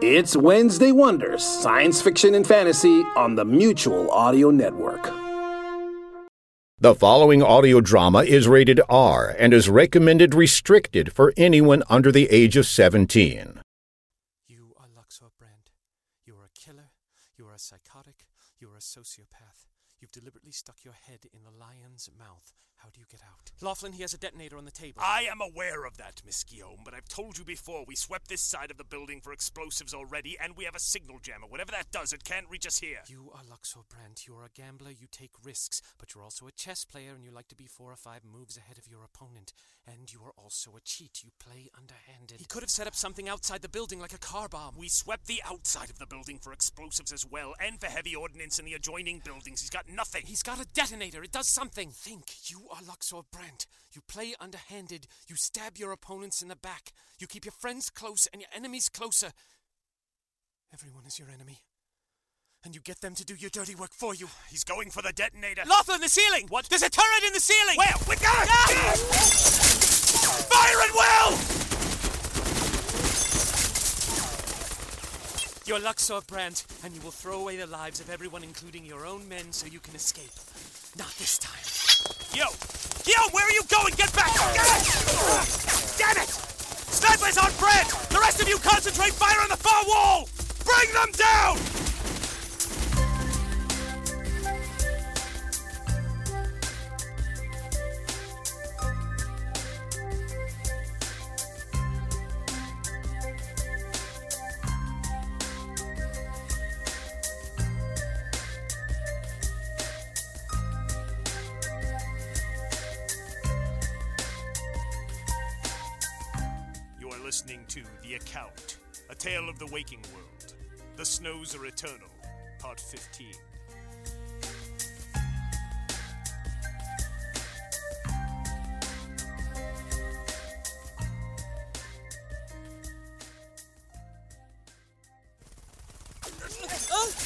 It's Wednesday Wonders, science fiction and fantasy on the Mutual Audio Network. The following audio drama is rated R and is recommended restricted for anyone under the age of 17. You are Luxor Brand. You are a killer. You are a psychotic. You are a sociopath. You've deliberately stuck your head in the lion's mouth. How do you get out? Laughlin, he has a detonator on the table. I am aware of that, Miss Guillaume, but I've told you before we swept this side of the building for explosives already, and we have a signal jammer. Whatever that does, it can't reach us here. You are Luxor Brandt. You are a gambler. You take risks, but you're also a chess player, and you like to be four or five moves ahead of your opponent. And you are also a cheat. You play underhanded. He could have set up something outside the building, like a car bomb. We swept the outside of the building for explosives as well, and for heavy ordnance in the adjoining buildings. He's got nothing. He's got a detonator. It does something. Think. You are Luxor Brand. You play underhanded. You stab your opponents in the back. You keep your friends close and your enemies closer. Everyone is your enemy. And you get them to do your dirty work for you. He's going for the detonator. Laughlin, the ceiling! What? There's a turret in the ceiling! Where? We got it! Fire at will! You're Luxor Brand, and you will throw away the lives of everyone, including your own men, so you can escape. Not this time. Yo! Yo, where are you going? Get back! Damn it! Snipers on Brand! The rest of you concentrate fire eternal, part 15.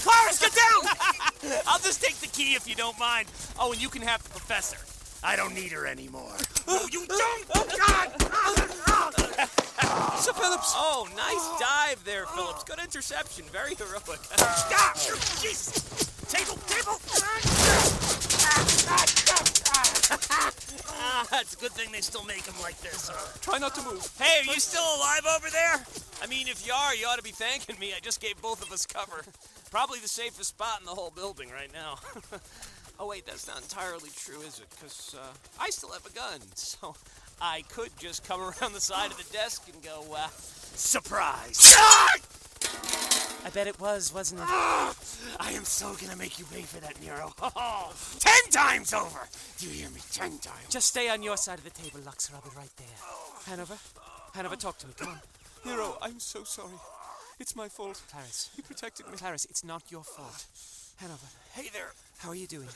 Clarence, get down! I'll just take the key if you don't mind. Oh, and you can have the professor. I don't need her anymore. Oh, you don't! God! Ah! Ah! Sir Phillips! Oh, nice dive there, Phillips. Good interception. Very heroic. Stop! Jesus! Table, table! ah, it's a good thing they still make them like this. Try not to move. Hey, are you still alive over there? I mean, if you are, you ought to be thanking me. I just gave both of us cover. Probably the safest spot in the whole building right now. oh, wait, that's not entirely true, is it? Because uh, I still have a gun, so I could just come around the side of the desk and go, uh, Surprise! I bet it was, wasn't it? I am so gonna make you pay for that, Nero. Ten times over! Do you hear me? Ten times. Just stay on your side of the table, Luxor. I'll be right there. Hanover? Hanover, talk to me. Come on. Nero, I'm so sorry. It's my fault. Clarice. You protected me. Clarice, it's not your fault. Hanover. Hey there. How are you doing?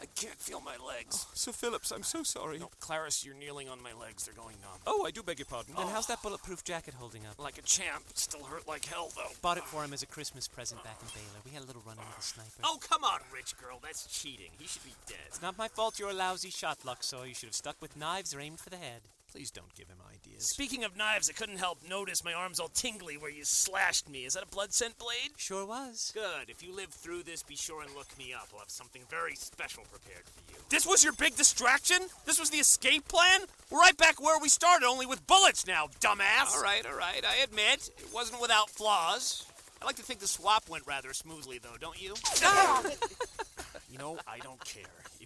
I can't feel my legs. Oh, Sir Phillips, I'm so sorry. No, Clarice, you're kneeling on my legs. They're going numb. Oh, I do beg your pardon. Then how's oh. that bulletproof jacket holding up? Like a champ. Still hurt like hell, though. Bought it for him as a Christmas present back in Baylor. We had a little run in with a sniper. Oh, come on, rich girl. That's cheating. He should be dead. It's not my fault you're a lousy shot, Luxor. You should have stuck with knives or aimed for the head. Please don't give him ideas. Speaking of knives, I couldn't help notice my arm's all tingly where you slashed me. Is that a blood scent blade? Sure was. Good. If you live through this, be sure and look me up. I'll have something very special prepared for you. This was your big distraction? This was the escape plan? We're right back where we started, only with bullets now, dumbass. All right, all right. I admit it wasn't without flaws. I like to think the swap went rather smoothly, though, don't you? you know, I don't care.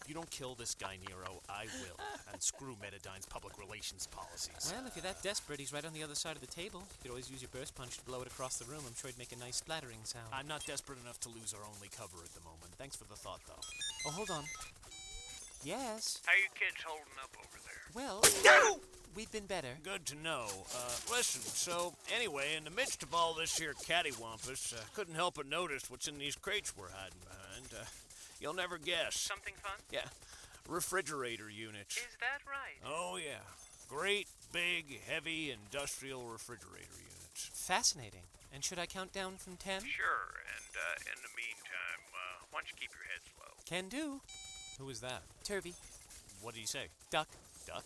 If you don't kill this guy, Nero, I will. And screw Metadyne's public relations policies. Well, if you're that desperate, he's right on the other side of the table. You could always use your burst punch to blow it across the room. I'm sure it'd make a nice splattering sound. I'm not desperate enough to lose our only cover at the moment. Thanks for the thought, though. Oh, hold on. Yes. How you kids holding up over there? Well, No! we've been better. Good to know. Uh, listen, so anyway, in the midst of all this here cattywampus, uh, couldn't help but notice what's in these crates we're hiding behind. Uh, you'll never guess. Something fun? Yeah, refrigerator units. Is that right? Oh yeah, great, big, heavy industrial refrigerator units. Fascinating. And should I count down from ten? Sure, and uh, in the meantime, uh, why don't you keep your heads low? Can do. Who is that? Turvy. What did he say? Duck. Duck?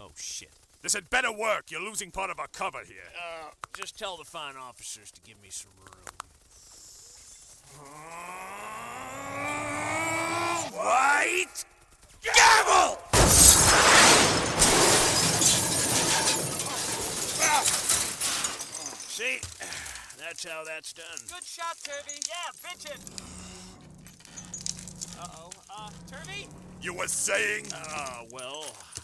Oh shit. This had better work. You're losing part of our cover here. Uh, just tell the fine officers to give me some room. White Gavel! See? That's how that's done. Good shot, Turvy. Yeah, bitch it. Uh-oh. Uh, Turvy? You were saying? Ah, well, uh,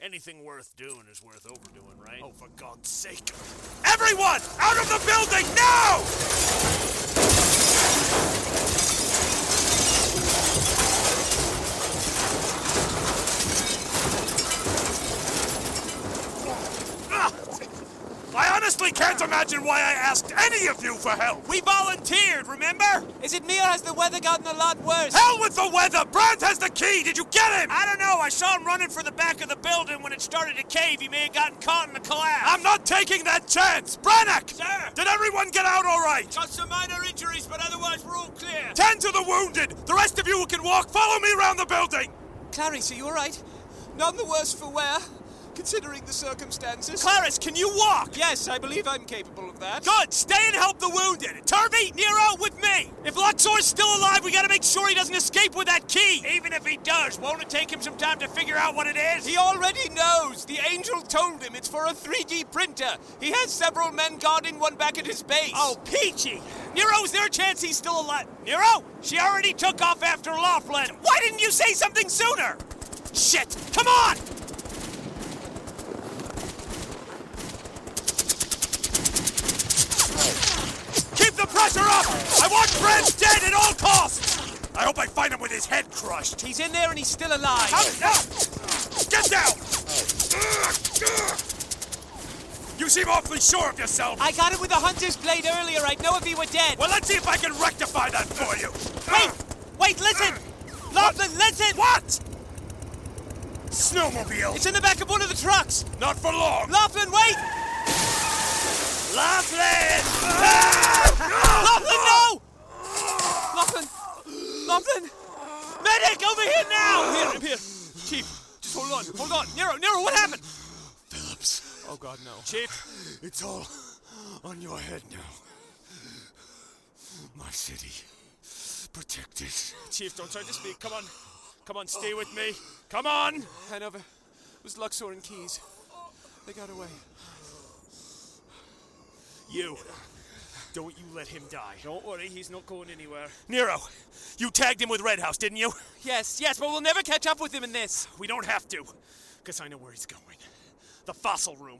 anything worth doing is worth overdoing, right? Oh, for God's sake. Everyone! Out of the building now! Ah! I honestly can't imagine why I asked any of you for help. We volunteered, remember? Is it me or has the weather gotten a lot worse? Hell with the weather! Brandt has the key! Did you get him? I don't know. I saw him running for the back of the building when it started to cave. He may have gotten caught in the collapse. I'm not taking that chance! Brannock! Sir! Did everyone get out all right? Got some minor injuries, but otherwise we're all clear. Tend to the wounded! The rest of you who can walk, follow me around the building! Clarice, are you alright? None the worse for wear, considering the circumstances. Clarice, can you walk? Yes, I believe I'm capable of that. Good. Stay and help the wounded. Turvey, Nero, with me. If Luxor's still alive, we gotta make sure he doesn't escape with that key. Even if he does, won't it take him some time to figure out what it is? He already knows. The angel told him it's for a 3D printer. He has several men guarding one back at his base. Oh, peachy! Nero, is there a chance he's still alive? Nero? She already took off after Laughlin. Why didn't you say something sooner? Shit! Come on! Keep the pressure up! I want Brent dead at all costs! I hope I find him with his head crushed. He's in there and he's still alive. Now! Get down! You seem awfully sure of yourself. I got it with a hunter's blade earlier. I'd know if he were dead. Well, let's see if I can rectify that for you. Wait! Wait, listen! Laughlin, listen! What? Snowmobile. It's in the back of one of the trucks! Not for long. Laughlin, wait! Laughlin! Ah! Laughlin, no! Laughlin! Laughlin! Medic, over here now! Here, I'm here. Chief, just hold on, hold on. Nero, Nero, what happened? Phillips. Oh, God, no. Chief, It's all on your head now. My city. Protected. Chief, don't try to speak. Come on. Come on, stay with me. Come on! Hanover. It was Luxor and Keys. They got away. you. Don't you let him die. Don't worry, he's not going anywhere. Nero, you tagged him with Red House, didn't you? Yes, yes, but we'll never catch up with him in this. We don't have to, because I know where he's going. The fossil room.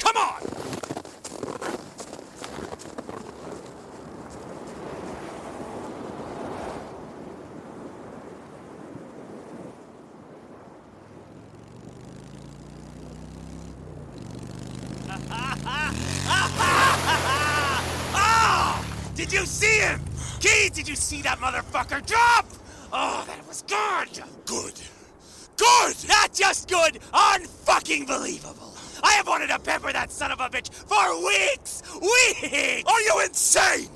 Come on! Ah! Did you see him? Keys, did you see that motherfucker drop? Oh, that was good. Good. Good! Not just good, unfucking believable. I have wanted to pepper that son of a bitch for weeks! Weeks! Are you insane?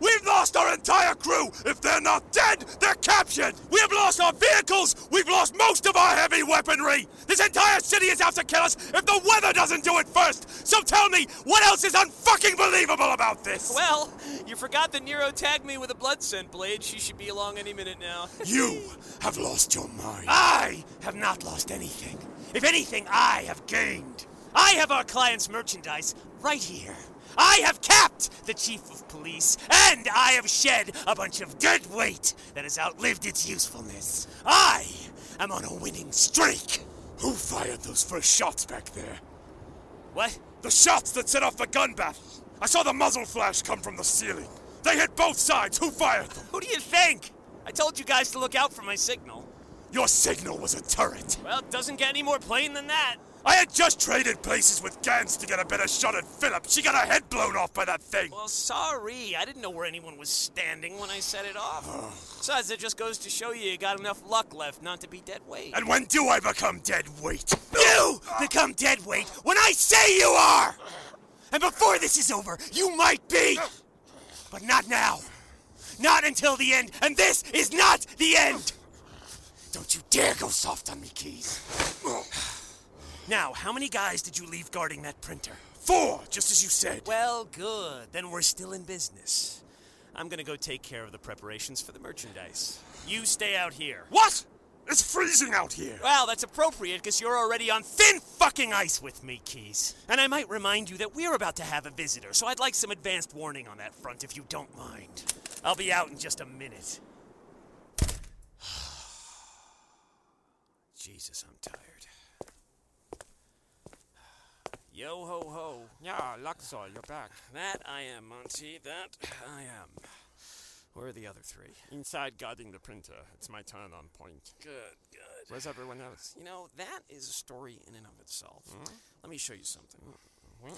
We've lost our entire crew. If they're not dead, they're captured. We have lost our vehicles. We've lost most of our heavy weaponry. This entire city is out to kill us if the weather doesn't do it first. So tell me, what else is unfucking believable about this? Well, you forgot that Nero tagged me with a blood scent blade. She should be along any minute now. you have lost your mind. I have not lost anything. If anything, I have gained. I have our client's merchandise right here. I have capped the chief of police, and I have shed a bunch of dead weight that has outlived its usefulness. I am on a winning streak. Who fired those first shots back there? What? The shots that set off the gun battle. I saw the muzzle flash come from the ceiling. They hit both sides. Who fired them? Who do you think? I told you guys to look out for my signal. Your signal was a turret. Well, it doesn't get any more plain than that. I had just traded places with Gans to get a better shot at Philip. She got her head blown off by that thing. Well, sorry. I didn't know where anyone was standing when I set it off. Besides, it just goes to show you you got enough luck left not to be dead weight. And when do I become dead weight? You become dead weight when I say you are! And before this is over, you might be! But not now. Not until the end, and this is not the end! Don't you dare go soft on me, Keys. Now, how many guys did you leave guarding that printer? Four, just as you said. Well, good. Then we're still in business. I'm gonna go take care of the preparations for the merchandise. You stay out here. What? It's freezing out here. Well, that's appropriate because you're already on thin fucking ice with me, Keys. And I might remind you that we're about to have a visitor, so I'd like some advanced warning on that front if you don't mind. I'll be out in just a minute. Jesus, I'm tired. Yo ho ho. Yeah, Luxor, you're back. That I am, Monty. That I am. Where are the other three? Inside guarding the printer. It's my turn on point. Good, good. Where's everyone else? You know, that is a story in and of itself. Hmm? Let me show you something. Hmm.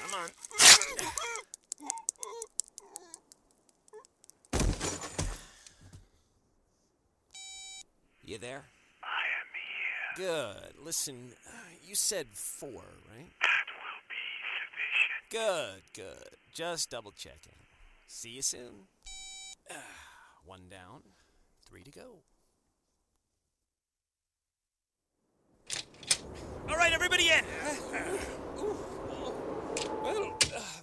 Come on. You there? I am here. Good. Listen, uh, you said four, right? That will be sufficient. Good, good. Just double checking. See you soon. Ah, One down, three to go. All right, everybody in.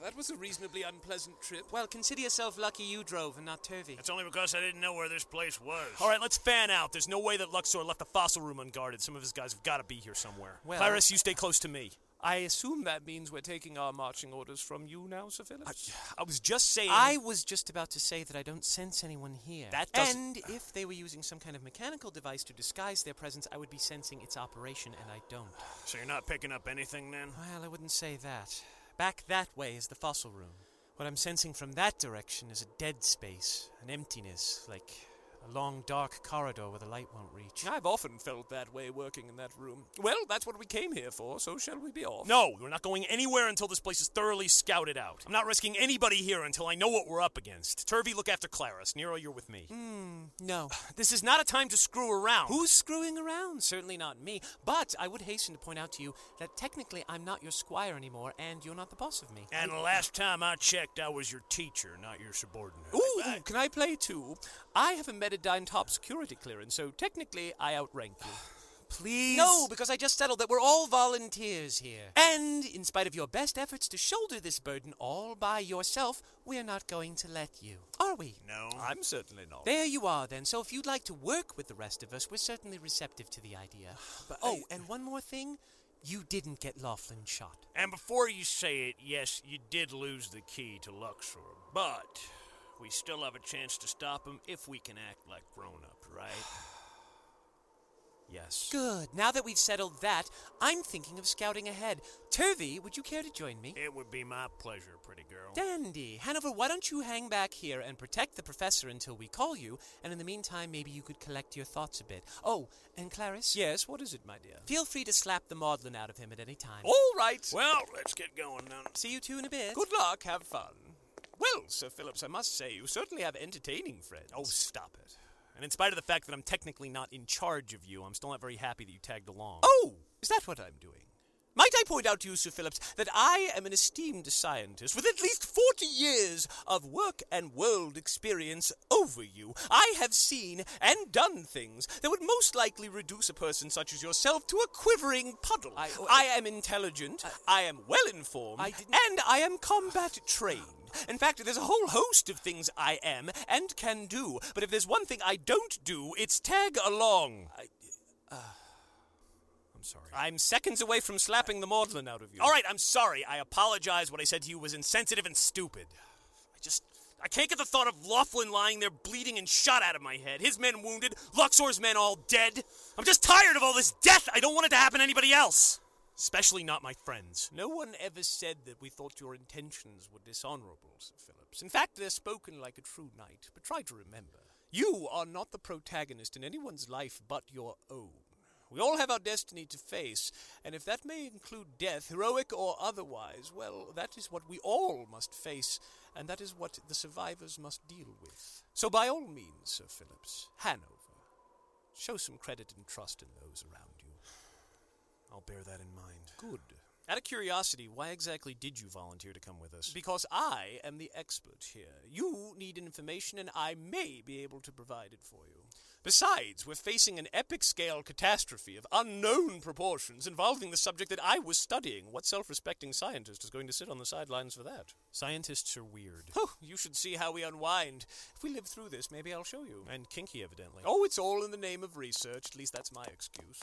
Well, that was a reasonably unpleasant trip. Well, consider yourself lucky you drove and not Turvey. It's only because I didn't know where this place was. All right, let's fan out. There's no way that Luxor left the fossil room unguarded. Some of his guys have got to be here somewhere. Well- Clarice, you stay close to me. I assume that means we're taking our marching orders from you now, Sir Phillips? I was just saying. I was just about to say that I don't sense anyone here. That doesn't- And if they were using some kind of mechanical device to disguise their presence, I would be sensing its operation, and I don't. So you're not picking up anything then? Well, I wouldn't say that. Back that way is the fossil room. What I'm sensing from that direction is a dead space, an emptiness, like a long dark corridor where the light won't reach. I've often felt that way working in that room. Well, that's what we came here for, so shall we be off? No, we're not going anywhere until this place is thoroughly scouted out. I'm not risking anybody here until I know what we're up against. Turvey, look after Clarice. Nero, you're with me. Hmm, no. This is not a time to screw around. Who's screwing around? Certainly not me. But I would hasten to point out to you that technically I'm not your squire anymore, and you're not the boss of me. And the last time I checked, I was your teacher, not your subordinate. Ooh, can I play too? I have a Metadyne top security clearance, so technically I outrank you. Please? No, because I just settled that we're all volunteers here. And in spite of your best efforts to shoulder this burden all by yourself, we're not going to let you. Are we? No. I'm certainly not. There you are, then. So if you'd like to work with the rest of us, we're certainly receptive to the idea. But oh, and one more thing. You didn't get Laughlin shot. And before you say it, yes, you did lose the key to Luxor, but we still have a chance to stop him if we can act like grown ups, right? Yes. Good. Now that we've settled that, I'm thinking of scouting ahead. Turvey, would you care to join me? It would be my pleasure, pretty girl. Dandy. Hanover, why don't you hang back here and protect the professor until we call you, and in the meantime, maybe you could collect your thoughts a bit. Oh, and Clarice? Yes, what is it, my dear? Feel free to slap the maudlin out of him at any time. All right. Well, let's get going then. See you two in a bit. Good luck. Have fun. Well, Sir Phillips, I must say, you certainly have entertaining friends. Oh, stop it. And in spite of the fact that I'm technically not in charge of you, I'm still not very happy that you tagged along. Oh, is that what I'm doing? Might I point out to you, Sir Phillips, that I am an esteemed scientist with at least 40 years of work and world experience over you. I have seen and done things that would most likely reduce a person such as yourself to a quivering puddle. I, am intelligent, I, am well informed, and I am combat trained. In fact, there's a whole host of things I am and can do, but if there's one thing I don't do, it's tag along. I, uh, I'm sorry. I'm seconds away from slapping the maudlin out of you. All right, I'm sorry. I apologize. What I said to you was insensitive and stupid. I just. I can't get the thought of Laughlin lying there bleeding and shot out of my head. His men wounded, Luxor's men all dead. I'm just tired of all this death. I don't want it to happen to anybody else. Especially not my friends. No one ever said that we thought your intentions were dishonorable, Sir. Phillips. In fact, they're spoken like a true knight. But try to remember, you are not the protagonist in anyone's life but your own. We all have our destiny to face, and if that may include death, heroic or otherwise, well, that is what we all must face, and that is what the survivors must deal with. So, by all means, Sir Phillips, Hanover, show some credit and trust in those around you. I'll bear that in mind. Good. Out of curiosity, why exactly did you volunteer to come with us? Because I am the expert here. You need information, and I may be able to provide it for you. Besides, we're facing an epic scale catastrophe of unknown proportions involving the subject that I was studying. What self respecting scientist is going to sit on the sidelines for that? Scientists are weird. Oh, you should see how we unwind. If we live through this, maybe I'll show you. And kinky, evidently. Oh, it's all in the name of research. At least that's my excuse.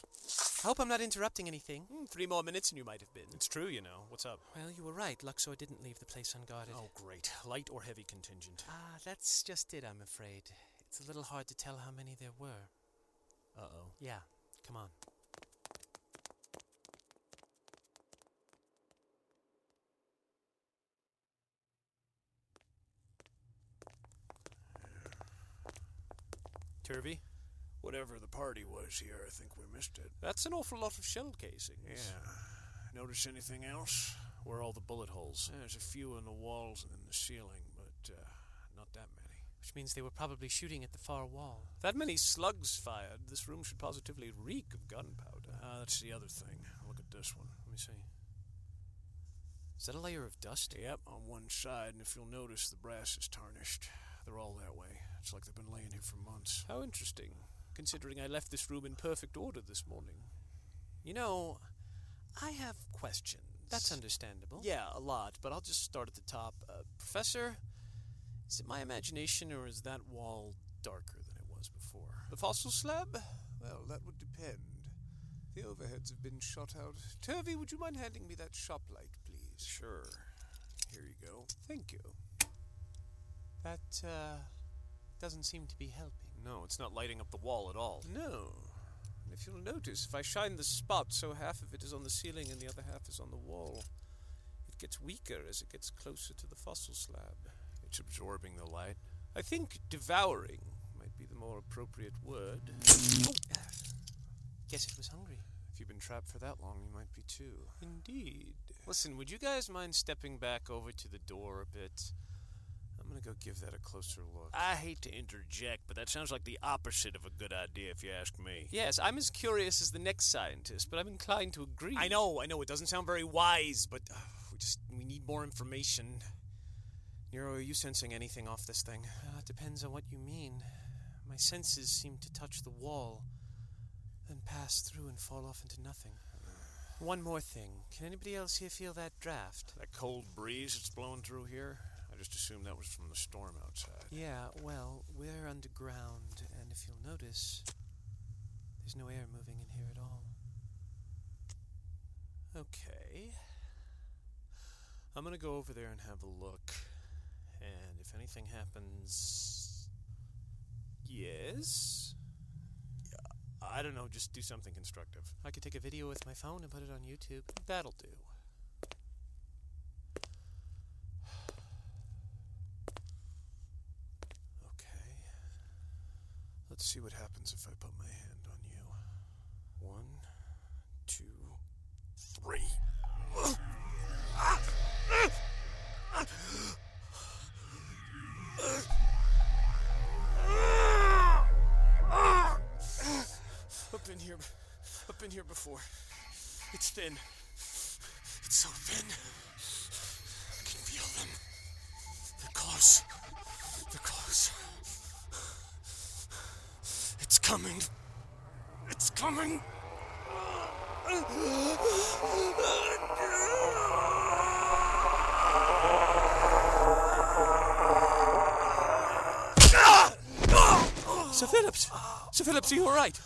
I hope I'm not interrupting anything. Hmm, three more minutes and you might have been. It's true, you know. What's up? Well, you were right. Luxor didn't leave the place unguarded. Oh, great. Light or heavy contingent? Ah, that's just it, I'm afraid. It's a little hard to tell how many there were. Uh oh. Yeah, come on. Turvey? Whatever the party was here, I think we missed it. That's an awful lot of shell casings. Yeah. Notice anything else? Where are all the bullet holes? There's a few in the walls and in the ceiling, but uh, not that many. Which means they were probably shooting at the far wall. That many slugs fired, this room should positively reek of gunpowder. Ah, that's the other thing. Look at this one. Let me see. Is that a layer of dust? Yep, on one side, and if you'll notice, the brass is tarnished. They're all that way. It's like they've been laying here for months. How interesting, considering I left this room in perfect order this morning. You know, I have questions. That's understandable. Yeah, a lot, but I'll just start at the top. Uh, Professor, is it my imagination or is that wall darker than it was before? The fossil slab? Well, that would depend. The overheads have been shot out. Turvey, would you mind handing me that shop light, please? Sure. Here you go. Thank you. That, uh, doesn't seem to be helping. No, it's not lighting up the wall at all. No. And if you'll notice, if I shine the spot so half of it is on the ceiling and the other half is on the wall, it gets weaker as it gets closer to the fossil slab. It's absorbing the light. I think devouring might be the more appropriate word. oh. Guess it was hungry. If you've been trapped for that long, you might be too. Indeed. Listen, would you guys mind stepping back over to the door a bit? I'm gonna go give that a closer look. I hate to interject, but that sounds like the opposite of a good idea, if you ask me. Yes, I'm as curious as the next scientist, but I'm inclined to agree. I know, I know, it doesn't sound very wise, but uh, we just we need more information. Nero, are you sensing anything off this thing? Uh, it depends on what you mean. My senses seem to touch the wall, then pass through and fall off into nothing. One more thing. Can anybody else here feel that draft? That cold breeze that's blowing through here? I just assumed that was from the storm outside. Yeah, well, we're underground, and if you'll notice, there's no air moving in here at all. Okay. I'm gonna go over there and have a look. If anything happens. Yes? I don't know, just do something constructive. I could take a video with my phone and put it on YouTube. That'll do. Okay. Let's see what happens if I put my hand on you. One, two, three. Thin. It's so thin. I can feel them. They're close. They're close. It's coming. It's coming. Sir Phillips! Sir Phillips, are you alright?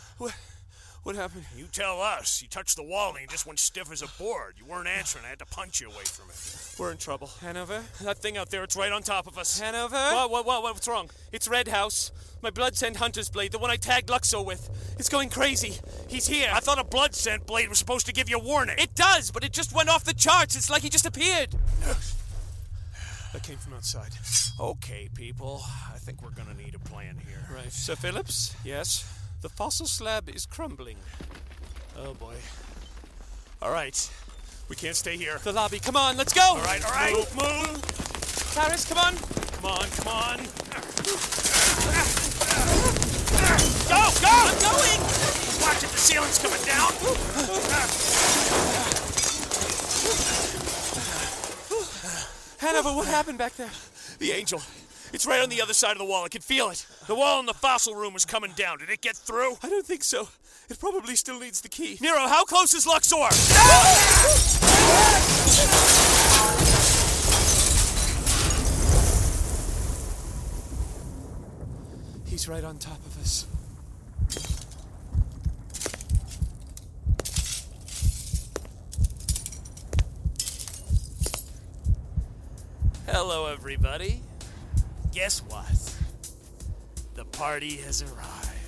What, what happened? You tell us. You touched the wall and you just went stiff as a board. You weren't answering. I had to punch you away from it. We're in trouble. Hanover? That thing out there, it's right on top of us. Hanover? What, what, what, what's wrong? It's Red House. My blood scent hunter's blade, the one I tagged Luxor with. It's going crazy. He's here. I thought a blood scent blade was supposed to give you a warning. It does, but it just went off the charts. It's like he just appeared. That came from outside. Okay, people. I think we're gonna need a plan here. Right. Sir Phillips? Yes? The fossil slab is crumbling. Oh boy. All right. We can't stay here. The lobby. Come on, let's go! All right, all right. Move, move! Cyrus, come on! Come on, come on. Go, go! I'm going! Watch it, the ceiling's coming down. Hanover, what happened back there? The angel. It's right on the other side of the wall. I can feel it. The wall in the fossil room was coming down. Did it get through? I don't think so. It probably still needs the key. Nero, how close is Luxor? He's right on top of us. Hello, everybody. Guess what? The party has arrived.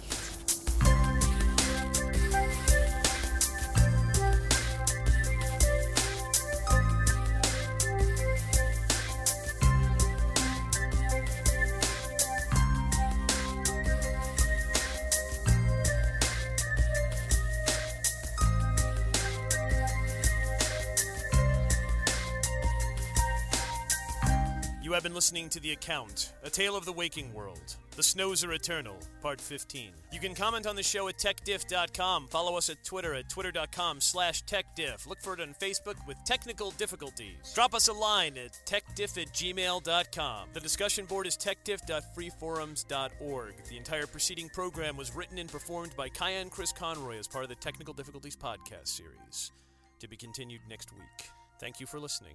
You have been listening to The Account, A Tale of the Waking World. The Snows Are Eternal, Part 15. You can comment on the show at techdiff.com. Follow us at Twitter at twitter.com slash techdiff. Look for it on Facebook with technical difficulties. Drop us a line at techdiff at gmail.com. The discussion board is techdiff.freeforums.org. The entire preceding program was written and performed by Kaya and Chris Conroy as part of the Technical Difficulties podcast series. To be continued next week. Thank you for listening.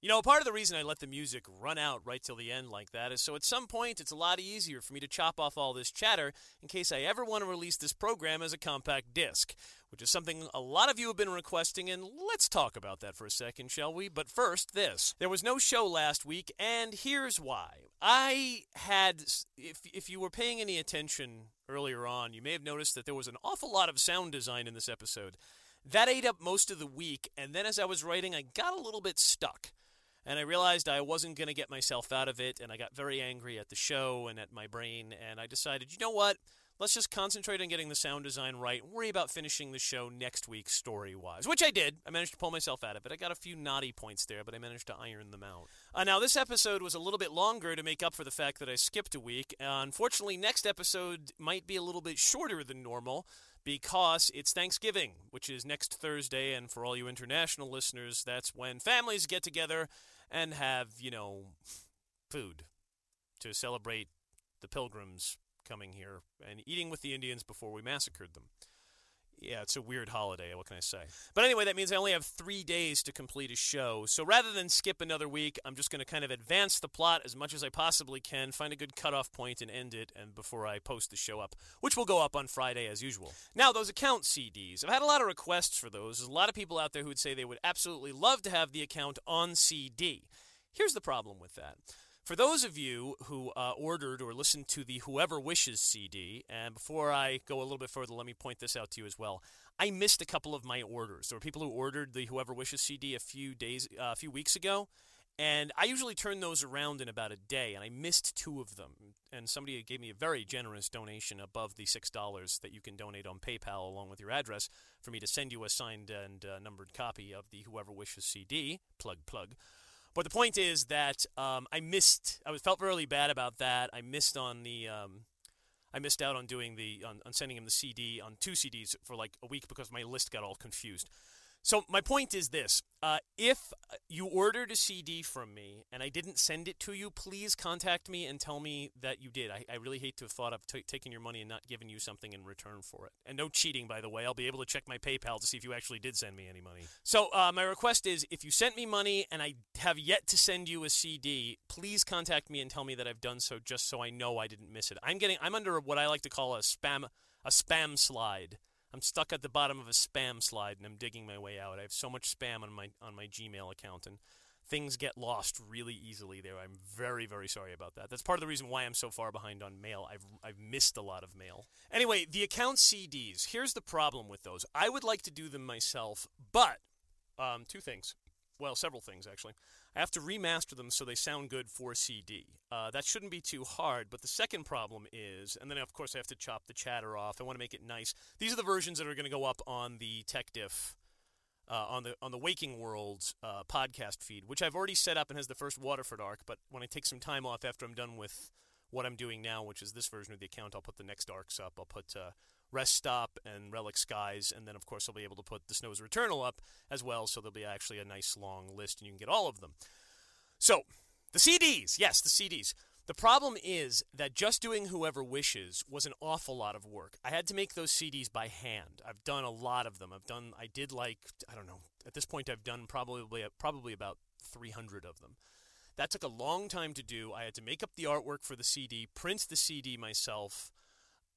You know, part of the reason I let the music run out right till the end like that is so at some point it's a lot easier for me to chop off all this chatter in case I ever want to release this program as a compact disc, which is something a lot of you have been requesting, and let's talk about that for a second, shall we? But first, this. There was no show last week, and here's why. I had, if, if you were paying any attention earlier on, you may have noticed that there was an awful lot of sound design in this episode. That ate up most of the week, and then as I was writing, I got a little bit stuck and I realized I wasn't going to get myself out of it, and I got very angry at the show and at my brain, and I decided, you know what? Let's just concentrate on getting the sound design right and worry about finishing the show next week story wise, which I did. I managed to pull myself out of it. But I got a few naughty points there, but I managed to iron them out. Uh, now, this episode was a little bit longer to make up for the fact that I skipped a week. Uh, unfortunately, next episode might be a little bit shorter than normal because it's Thanksgiving, which is next Thursday, and for all you international listeners, that's when families get together and have, you know, food to celebrate the pilgrims coming here and eating with the Indians before we massacred them. Yeah, it's a weird holiday, what can I say? But anyway, that means I only have three days to complete a show. So rather than skip another week, I'm just going to kind of advance the plot as much as I possibly can, find a good cutoff point, and end it, and before I post the show up, which will go up on Friday as usual. Now, those account CDs. I've had a lot of requests for those. There's a lot of people out there who would say they would absolutely love to have the account on CD. Here's the problem with that. For those of you who uh, ordered or listened to the Whoever Wishes CD, and before I go a little bit further, let me point this out to you as well. I missed a couple of my orders. There were people who ordered the Whoever Wishes CD a few days, uh, a few weeks ago, and I usually turn those around in about a day, and I missed two of them. And somebody gave me a very generous donation above the $6 that you can donate on PayPal along with your address for me to send you a signed and uh, numbered copy of the Whoever Wishes CD. Plug, plug. But the point is that um, I missed. I felt really bad about that. I missed on the. Um, I missed out on doing the on, on sending him the CD on two CDs for like a week because my list got all confused. So my point is this: uh, if you ordered a CD from me and I didn't send it to you, please contact me and tell me that you did. I, I really hate to have thought of t- taking your money and not giving you something in return for it. And no cheating, by the way. I'll be able to check my PayPal to see if you actually did send me any money. So uh, my request is: if you sent me money and I have yet to send you a CD, please contact me and tell me that I've done so, just so I know I didn't miss it. I'm getting. I'm under what I like to call a spam a spam slide. I'm stuck at the bottom of a spam slide and I'm digging my way out. I have so much spam on my on my Gmail account and things get lost really easily there. I'm very, very sorry about that. That's part of the reason why I'm so far behind on mail. I've, I've missed a lot of mail. Anyway, the account CDs. Here's the problem with those. I would like to do them myself, but um, two things. Well, several things, actually. I have to remaster them so they sound good for CD. Uh, that shouldn't be too hard, but the second problem is, and then of course I have to chop the chatter off. I want to make it nice. These are the versions that are going to go up on the Tech Diff uh, on the on the Waking World uh, podcast feed, which I've already set up and has the first Waterford arc. But when I take some time off after I'm done with what I'm doing now, which is this version of the account, I'll put the next arcs up. I'll put uh, Rest Stop and Relic Skies, and then of course I'll be able to put the Snows Are Eternal up as well. So there'll be actually a nice long list, and you can get all of them. So the CDs, yes, the CDs. The problem is that just doing Whoever Wishes was an awful lot of work. I had to make those CDs by hand. I've done a lot of them. I've done I did like I don't know. At this point I've done probably probably about 300 of them. That took a long time to do. I had to make up the artwork for the CD, print the CD myself.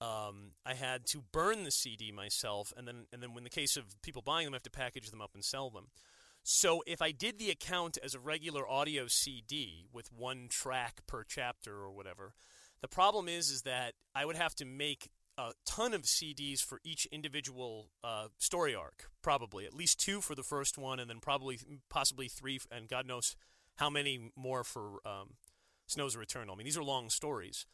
Um, I had to burn the CD myself, and then and then, in the case of people buying them, I have to package them up and sell them. So if I did the account as a regular audio CD with one track per chapter or whatever, the problem is is that I would have to make a ton of CDs for each individual uh, story arc, probably at least two for the first one, and then probably possibly three, and God knows how many more for um, Snows Are Eternal. I mean, these are long stories.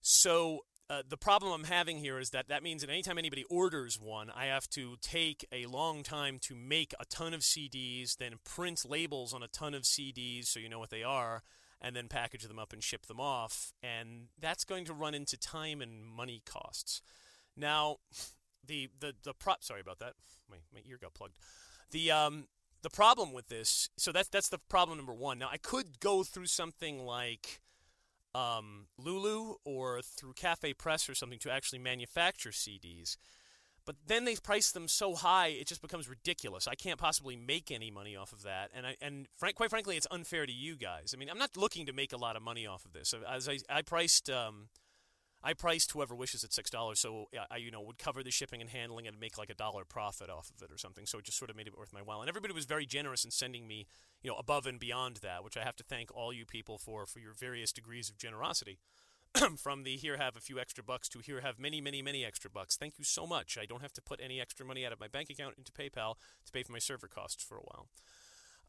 So uh, the problem I'm having here is that that means that anytime anybody orders one, I have to take a long time to make a ton of CDs, then print labels on a ton of CDs so you know what they are, and then package them up and ship them off. And that's going to run into time and money costs. Now, the the the prop. Sorry about that. My my ear got plugged. The um the problem with this. So that's that's the problem number one. Now I could go through something like um, Lulu or through Cafe Press or something to actually manufacture CDs. But then they price them so high, it just becomes ridiculous. I can't possibly make any money off of that, and I, and frank, quite frankly, it's unfair to you guys. I mean, I'm not looking to make a lot of money off of this. As I, I priced um, I priced whoever wishes at six dollars, so I you know would cover the shipping and handling and make like a dollar profit off of it or something. So it just sort of made it worth my while. And everybody was very generous in sending me you know above and beyond that, which I have to thank all you people for for your various degrees of generosity. From the here have a few extra bucks to here have many many many extra bucks. Thank you so much. I don't have to put any extra money out of my bank account into PayPal to pay for my server costs for a while.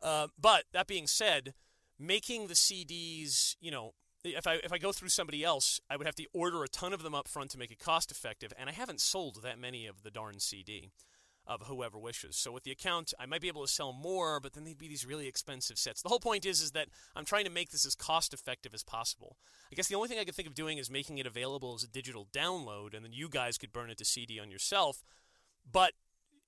Uh, but that being said, making the CDs, you know, if I if I go through somebody else, I would have to order a ton of them up front to make it cost effective, and I haven't sold that many of the darn CD of whoever wishes. So with the account, I might be able to sell more, but then they'd be these really expensive sets. The whole point is is that I'm trying to make this as cost effective as possible. I guess the only thing I could think of doing is making it available as a digital download, and then you guys could burn it to CD on yourself. But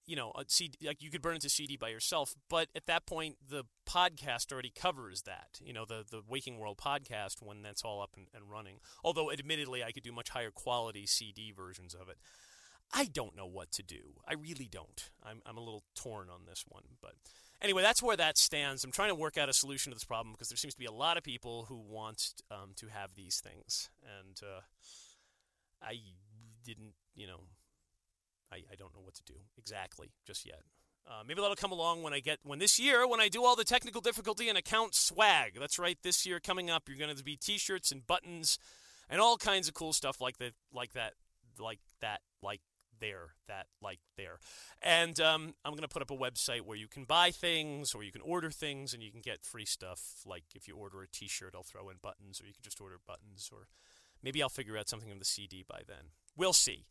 you know, a CD, like you could burn it to CD by yourself, but at that point, the podcast already covers that. You know, the the Waking World podcast when that's all up and, and running. Although, admittedly, I could do much higher quality CD versions of it. I don't know what to do. I really don't. I'm I'm a little torn on this one, but anyway, that's where that stands. I'm trying to work out a solution to this problem because there seems to be a lot of people who want um, to have these things, and uh, I didn't, you know I, I don't know what to do exactly just yet. Uh, maybe that'll come along when I get when this year when I do all the technical difficulty and account swag. That's right, this year coming up, you're going to be T-shirts and buttons and all kinds of cool stuff like that, like that, like that, like there, that, like there. And um, I'm going to put up a website where you can buy things or you can order things and you can get free stuff. Like if you order a T-shirt, I'll throw in buttons, or you can just order buttons, or maybe I'll figure out something on the CD by then. We'll see.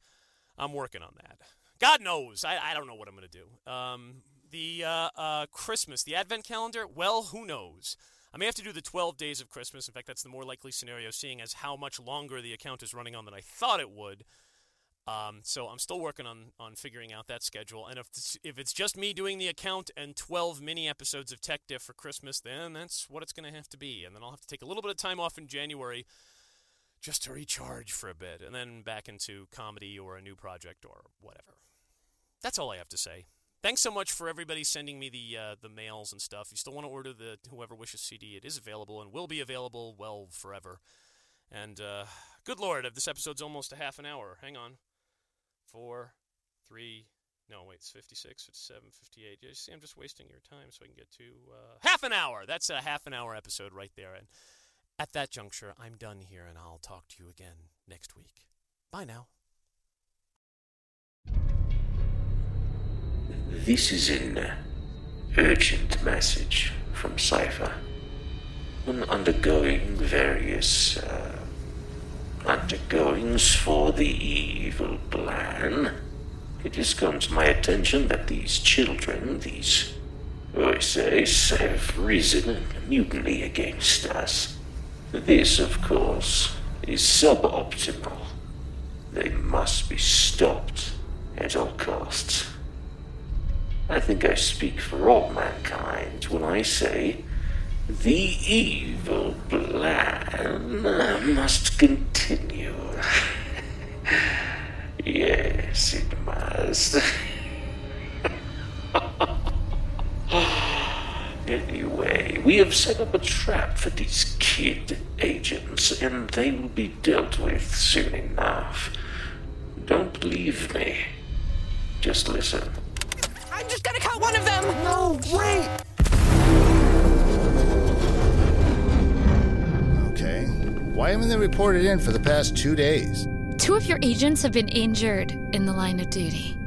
I'm working on that. God knows. I, I don't know what I'm going to do. Um, the uh, uh, Christmas, the Advent calendar, well, who knows? I may have to do the 12 days of Christmas. In fact, that's the more likely scenario, seeing as how much longer the account is running on than I thought it would. Um, so I'm still working on on figuring out that schedule. And if it's, if it's just me doing the account and 12 mini episodes of Tech Diff for Christmas, then that's what it's going to have to be. And then I'll have to take a little bit of time off in January just to recharge for a bit and then back into comedy or a new project or whatever. That's all I have to say. Thanks so much for everybody sending me the uh, the mails and stuff. You still want to order the Whoever Wishes CD, it is available and will be available well forever. And uh, good lord, this episode's almost a half an hour. Hang on. Four, three, No, wait, it's 56, 57, 58. You see, I'm just wasting your time so I can get to uh, half an hour. That's a half an hour episode right there. And at that juncture, I'm done here, and I'll talk to you again next week. Bye now. This is an urgent message from Cypher. When undergoing various uh, undergoings for the evil plan, it has come to my attention that these children, these OSAs, have risen in mutiny against us. This, of course, is suboptimal. They must be stopped at all costs. I think I speak for all mankind when I say the evil plan must continue. yes, it must. anyway, we have set up a trap for these kid agents, and they will be dealt with soon enough. Don't believe me. Just listen. I'm just gonna cut one of them! No, wait! Okay. Why haven't they reported in for the past two days? Two of your agents have been injured in the line of duty.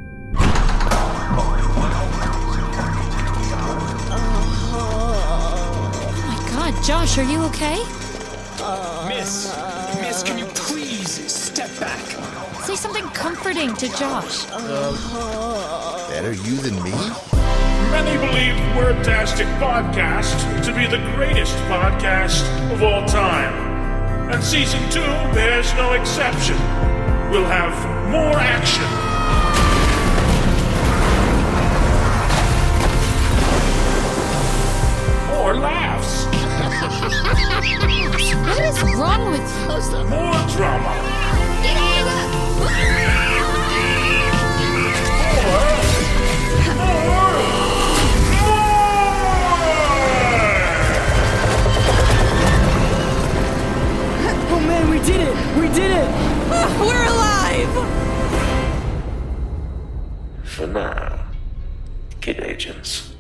God, Josh, are you okay? Miss, Miss, can you please step back? Say something comforting to Josh. Uh, better you than me? Many believe Wordtastic Podcast to be the greatest podcast of all time. And season two bears no exception. We'll have more action. With you? More drama. Get out of Oh man, we did it! We did it! We're alive! For now, kid agents. For now.